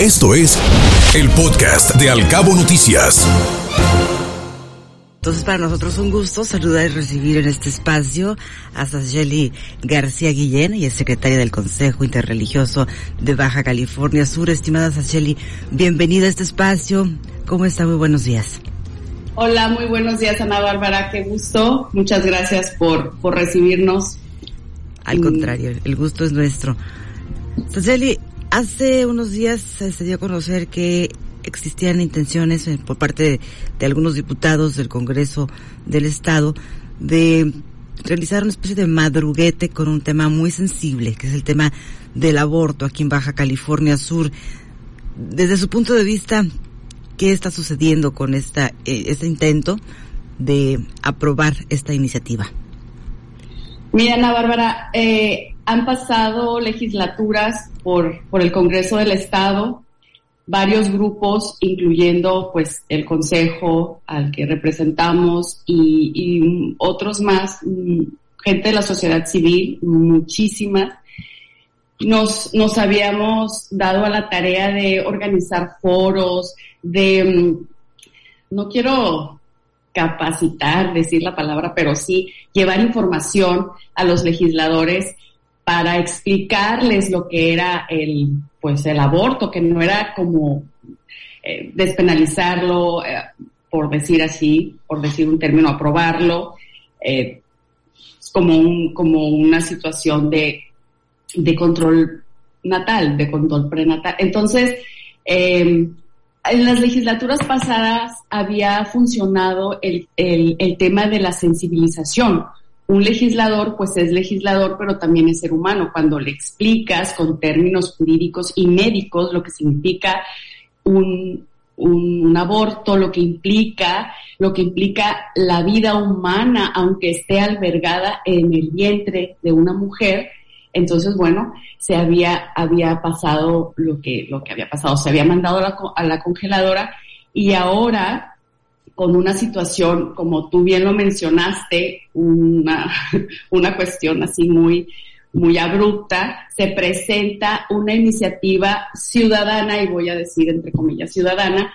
Esto es el podcast de Alcabo Noticias. Entonces para nosotros es un gusto saludar y recibir en este espacio a Sasheli García Guillén, y es secretaria del Consejo Interreligioso de Baja California Sur. Estimada Sasheli, bienvenida a este espacio. ¿Cómo está? Muy buenos días. Hola, muy buenos días Ana Bárbara, qué gusto. Muchas gracias por, por recibirnos. Al contrario, el gusto es nuestro. Sasheli, hace unos días se dio a conocer que existían intenciones eh, por parte de, algunos diputados del Congreso del Estado de realizar una especie de madruguete con un tema muy sensible, que es el tema del aborto aquí en Baja California Sur. Desde su punto de vista, ¿qué está sucediendo con esta, eh, este intento de aprobar esta iniciativa? Mira, Ana Bárbara, eh, han pasado legislaturas por, por el Congreso del Estado varios grupos, incluyendo pues el consejo al que representamos y, otros más, mm, gente de la sociedad civil, muchísimas, nos, nos habíamos dado a la tarea de organizar foros, de, mm, no quiero capacitar, decir la palabra, pero sí llevar información a los legisladores para explicarles lo que era el, pues el aborto, que no era como eh, despenalizarlo, eh, por decir así, por decir un término, aprobarlo, eh, como, un, como una situación de, de control natal, de control prenatal. Entonces, em, en las legislaturas pasadas había funcionado el, el, tema de la sensibilización un legislador pues es legislador, pero también es ser humano. Cuando le explicas con términos jurídicos y médicos lo que significa un, un, aborto, lo que implica, lo que implica la vida humana, aunque esté albergada en el vientre de una mujer, entonces, bueno, se había, había pasado lo que, lo que había pasado, se había mandado a la, congeladora y ahora con una situación, como tú bien lo mencionaste, una, una cuestión así muy, muy abrupta, se presenta una iniciativa ciudadana, y voy a decir entre comillas ciudadana,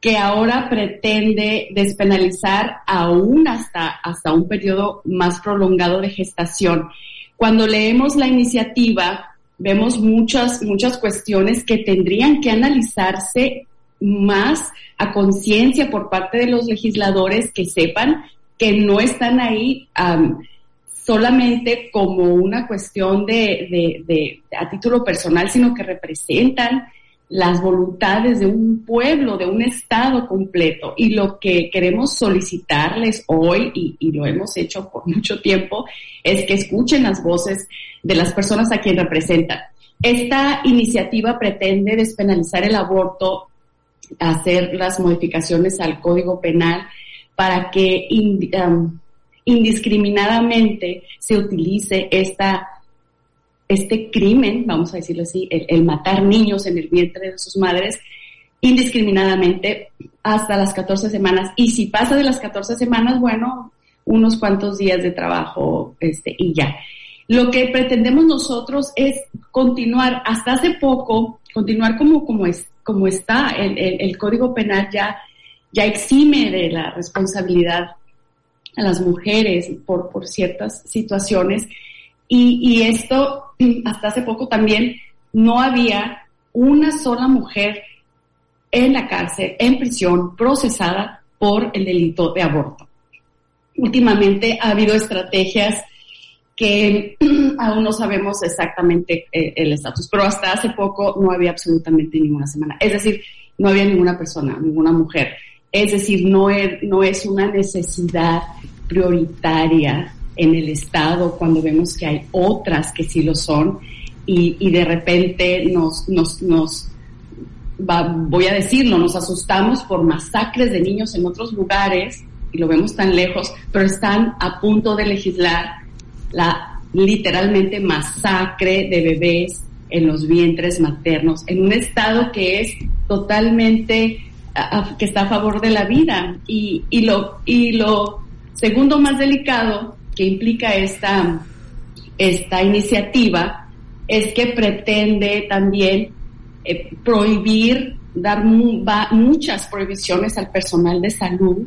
que ahora pretende despenalizar aún hasta, hasta un periodo más prolongado de gestación. Cuando leemos la iniciativa, vemos muchas, muchas cuestiones que tendrían que analizarse más a conciencia por parte de los legisladores que sepan que no están ahí solamente como una cuestión de, de, a título personal, sino que representan las voluntades de un pueblo, de un Estado completo. Y lo que queremos solicitarles hoy, y, lo hemos hecho por mucho tiempo, es que escuchen las voces de las personas a quien representan. Esta iniciativa pretende despenalizar el aborto hacer las modificaciones al Código Penal para que indiscriminadamente se utilice esta, este crimen, vamos a decirlo así, el, matar niños en el vientre de sus madres, indiscriminadamente hasta las 14 semanas. Y si pasa de las 14 semanas, bueno, unos cuantos días de trabajo este, y ya. Lo que pretendemos nosotros es continuar, hasta hace poco, continuar como, como es, como está, el, el, Código Penal ya, ya exime de la responsabilidad a las mujeres por, por ciertas situaciones. Y, y esto, hasta hace poco también, no había una sola mujer en la cárcel, en prisión, procesada por el delito de aborto. Últimamente ha habido estrategias que aún no sabemos exactamente eh, el estatus, pero hasta hace poco no había absolutamente ninguna semana. Es decir, no había ninguna persona, ninguna mujer. Es decir, no es, no es una necesidad prioritaria en el Estado cuando vemos que hay otras que sí lo son y, y de repente nos, nos, nos voy a decirlo, nos asustamos por masacres de niños en otros lugares y lo vemos tan lejos, pero están a punto de legislar la literalmente masacre de bebés en los vientres maternos, en un estado que es totalmente, que está a favor de la vida. Y, y, lo, y lo segundo más delicado que implica esta, esta iniciativa es que pretende también eh, prohibir, dar muchas prohibiciones al personal de salud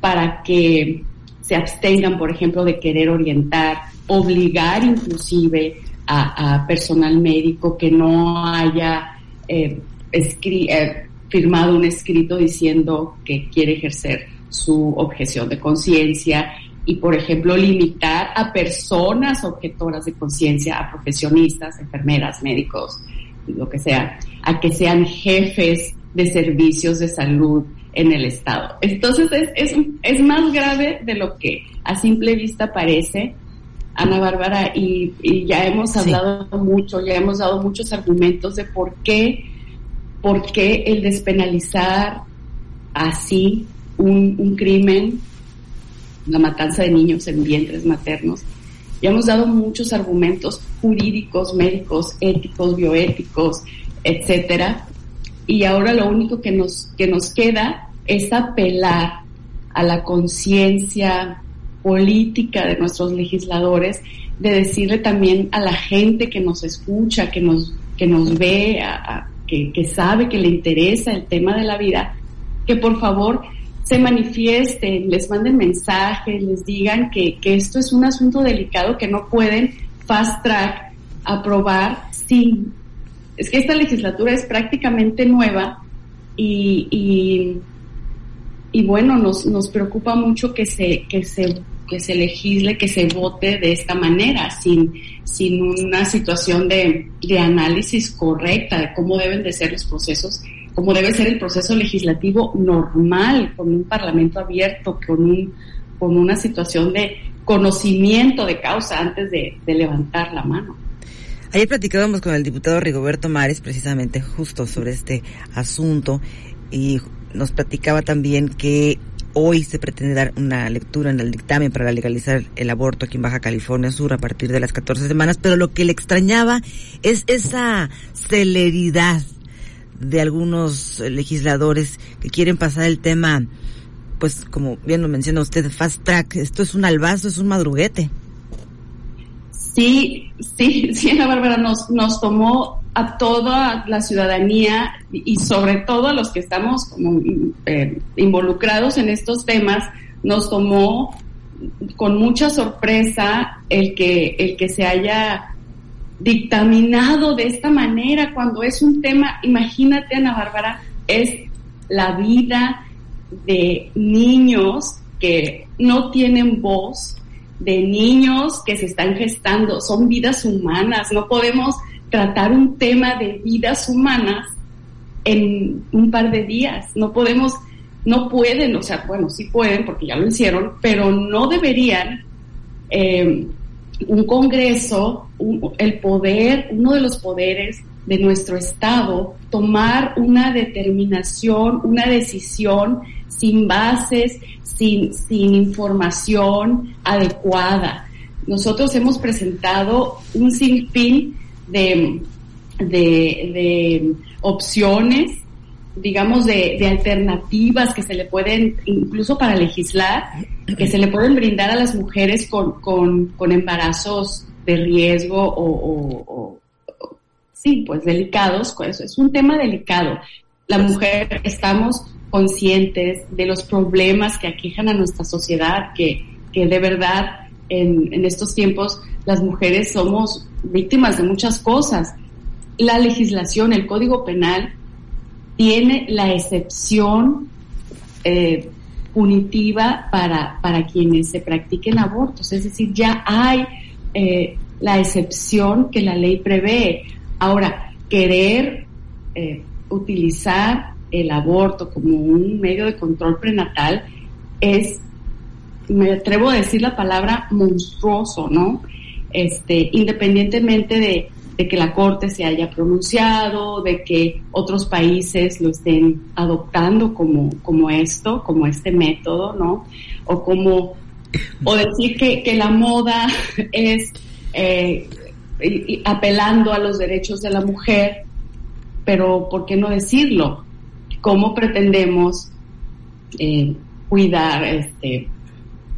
para que se abstengan, por ejemplo, de querer orientar, obligar inclusive a, personal médico que no haya eh, eh, firmado un escrito diciendo que quiere ejercer su objeción de conciencia y, por ejemplo, limitar a personas objetoras de conciencia, a profesionistas, enfermeras, médicos, lo que sea, a que sean jefes de servicios de salud en el Estado. Entonces es, es, es más grave de lo que a simple vista parece, Ana Bárbara, y, ya hemos hablado mucho, ya hemos dado muchos argumentos de por qué, por qué el despenalizar así un, un crimen, la matanza de niños en vientres maternos, ya hemos dado muchos argumentos jurídicos, médicos, éticos, bioéticos, etcétera, y ahora lo único que nos, que nos queda es apelar a la conciencia política de nuestros legisladores, de decirle también a la gente que nos escucha, que nos, que nos ve, que, que sabe que le interesa el tema de la vida, que por favor se manifiesten, les manden mensajes, les digan que, que esto es un asunto delicado que no pueden fast track aprobar sin es que esta legislatura es prácticamente nueva y, y, bueno, nos, nos preocupa mucho que se, que se que se legisle, que se vote de esta manera, sin, sin una situación de, de, análisis correcta de cómo deben de ser los procesos, cómo debe ser el proceso legislativo normal, con un parlamento abierto, con, un, con una situación de conocimiento de causa antes de, de levantar la mano. Ayer platicábamos con el diputado Rigoberto Mares precisamente justo sobre este asunto y nos platicaba también que hoy se pretende dar una lectura en el dictamen para legalizar el aborto aquí en Baja California Sur a partir de las 14 semanas, pero lo que le extrañaba es esa celeridad de algunos legisladores que quieren pasar el tema, pues como bien lo menciona usted, fast track. Esto es un albazo, es un madruguete. Sí, sí, sí, Ana Bárbara nos, nos tomó a toda la ciudadanía y sobre todo a los que estamos como eh, involucrados en estos temas, nos tomó con mucha sorpresa el que, el que se haya dictaminado de esta manera cuando es un tema, imagínate Ana Bárbara, es la vida de niños que no tienen voz, de niños que se están gestando, son vidas humanas, no podemos tratar un tema de vidas humanas en un par de días, no podemos, no pueden, o sea, bueno, sí pueden porque ya lo hicieron, pero no deberían eh, un Congreso, el poder, uno de los poderes de nuestro Estado, tomar una determinación, una decisión sin bases, sin, sin información adecuada. Nosotros hemos presentado un sinfín de, de, opciones, digamos, de, de, alternativas que se le pueden, incluso para legislar, que se le pueden brindar a las mujeres con, con, con embarazos de riesgo o, sí, pues delicados, pues es un tema delicado. La mujer, estamos conscientes de los problemas que aquejan a nuestra sociedad, que, que de verdad en, en estos tiempos las mujeres somos víctimas de muchas cosas. La legislación, el Código Penal, tiene la excepción eh, punitiva para, para quienes se practiquen abortos. Es decir, ya hay eh, la excepción que la ley prevé. Ahora, querer eh, utilizar el aborto como un medio de control prenatal es, me atrevo a decir la palabra monstruoso, ¿no? Este, independientemente de, que la Corte se haya pronunciado, de que otros países lo estén adoptando como, como esto, como este método, ¿no? O como, o decir que, que la moda es eh, apelando a los derechos de la mujer, pero ¿por qué no decirlo? cómo pretendemos eh, cuidar este,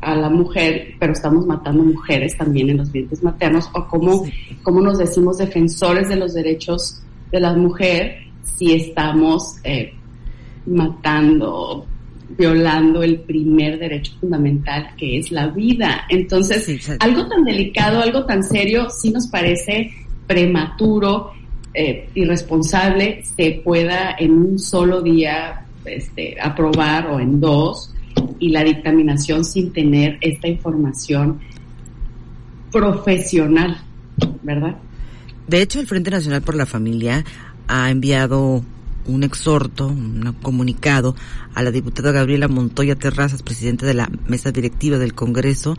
a la mujer, pero estamos matando mujeres también en los vientres maternos, o cómo, cómo nos decimos defensores de los derechos de la mujer, si estamos eh, matando, violando el primer derecho fundamental que es la vida. Entonces, algo tan delicado, algo tan serio, sí nos parece prematuro, eh, irresponsable, se pueda en un solo día este, aprobar o en dos y la dictaminación sin tener esta información profesional, ¿verdad? De hecho, el Frente Nacional por la Familia ha enviado un exhorto, un comunicado a la diputada Gabriela Montoya Terrazas, presidenta de la mesa directiva del Congreso,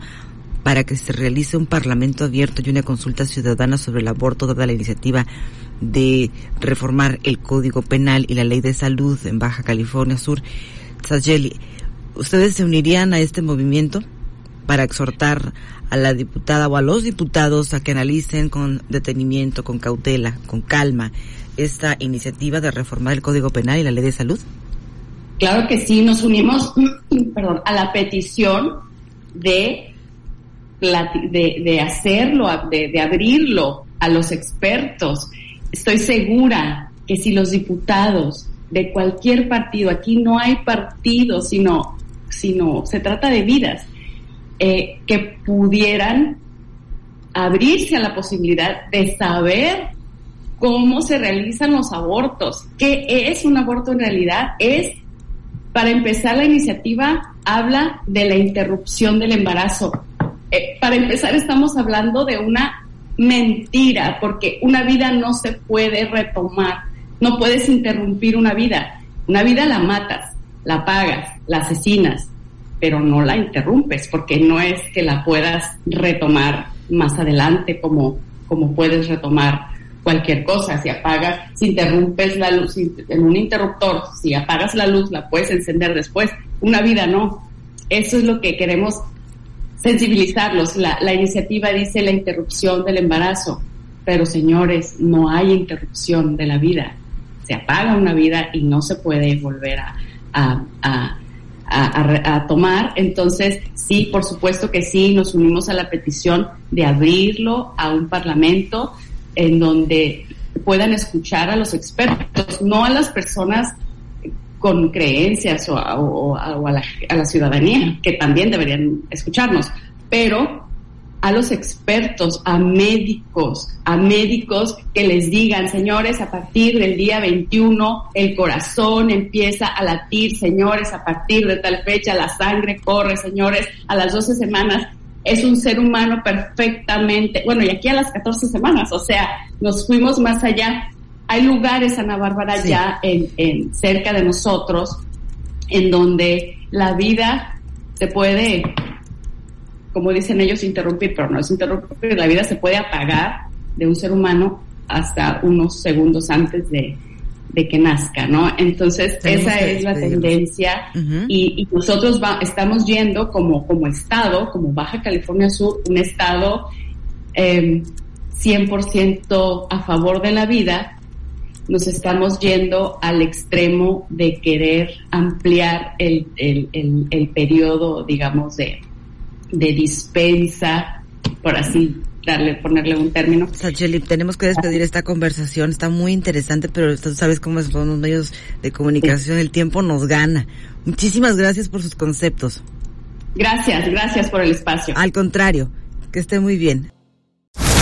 para que se realice un parlamento abierto y una consulta ciudadana sobre el aborto, dada la iniciativa de reformar el Código Penal y la Ley de Salud en Baja California Sur. Sajeli, ¿ustedes se unirían a este movimiento para exhortar a la diputada o a los diputados a que analicen con detenimiento, con cautela, con calma esta iniciativa de reformar el Código Penal y la Ley de Salud? Claro que sí, nos unimos a la petición de, de, hacerlo, de abrirlo a los expertos. Estoy segura que si los diputados de cualquier partido, aquí no hay partido, sino, sino se trata de vidas, eh, que pudieran abrirse a la posibilidad de saber cómo se realizan los abortos. ¿Qué es un aborto en realidad? Es, para empezar, la iniciativa habla de la interrupción del embarazo. Eh, para empezar, estamos hablando de una mentira, porque una vida no se puede retomar. No puedes interrumpir una vida. Una vida la matas, la pagas, la asesinas, pero no la interrumpes, porque no es que la puedas retomar más adelante como, como puedes retomar cualquier cosa. Si apagas, si interrumpes la luz en un interruptor, si apagas la luz, la puedes encender después. Una vida no. Eso es lo que queremos sensibilizarlos. La iniciativa dice la interrupción del embarazo, pero señores, no hay interrupción de la vida. Se apaga una vida y no se puede volver a, a, a a, a, tomar. Entonces, sí, por supuesto que sí, nos unimos a la petición de abrirlo a un parlamento en donde puedan escuchar a los expertos, no a las personas con creencias o, a, la, a la ciudadanía, que también deberían escucharnos, pero a los expertos, a médicos, a médicos que les digan, señores, a partir del día 21 el corazón empieza a latir, señores, a partir de tal fecha la sangre corre, señores, a las 12 semanas es un ser humano perfectamente, bueno, y aquí a las 14 semanas, o sea, nos fuimos más allá. Hay lugares, Ana Bárbara, ya en, en, cerca de nosotros, en donde la vida se puede, como dicen ellos, interrumpir, pero no es interrumpir, la vida se puede apagar de un ser humano hasta unos segundos antes de, de que nazca, ¿no? Entonces, esa es la tendencia y, nosotros estamos yendo como, como Estado, como Baja California Sur, un Estado 100% em, a favor de la vida, nos estamos yendo al extremo de querer ampliar el, el, el, el periodo, digamos, de, de dispensa, por así darle, ponerle un término. Sacheli, tenemos que despedir esta conversación, está muy interesante, pero tú sabes cómo son los medios de comunicación, el tiempo nos gana. Muchísimas gracias por sus conceptos. Gracias, gracias por el espacio. Al contrario, que esté muy bien.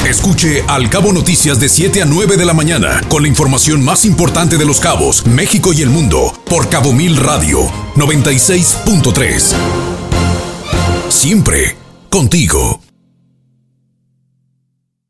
Escuche Al Cabo Noticias de 7 a 9 de la mañana con la información más importante de los cabos, México y el mundo por Cabo Mil Radio 96.3. Siempre contigo.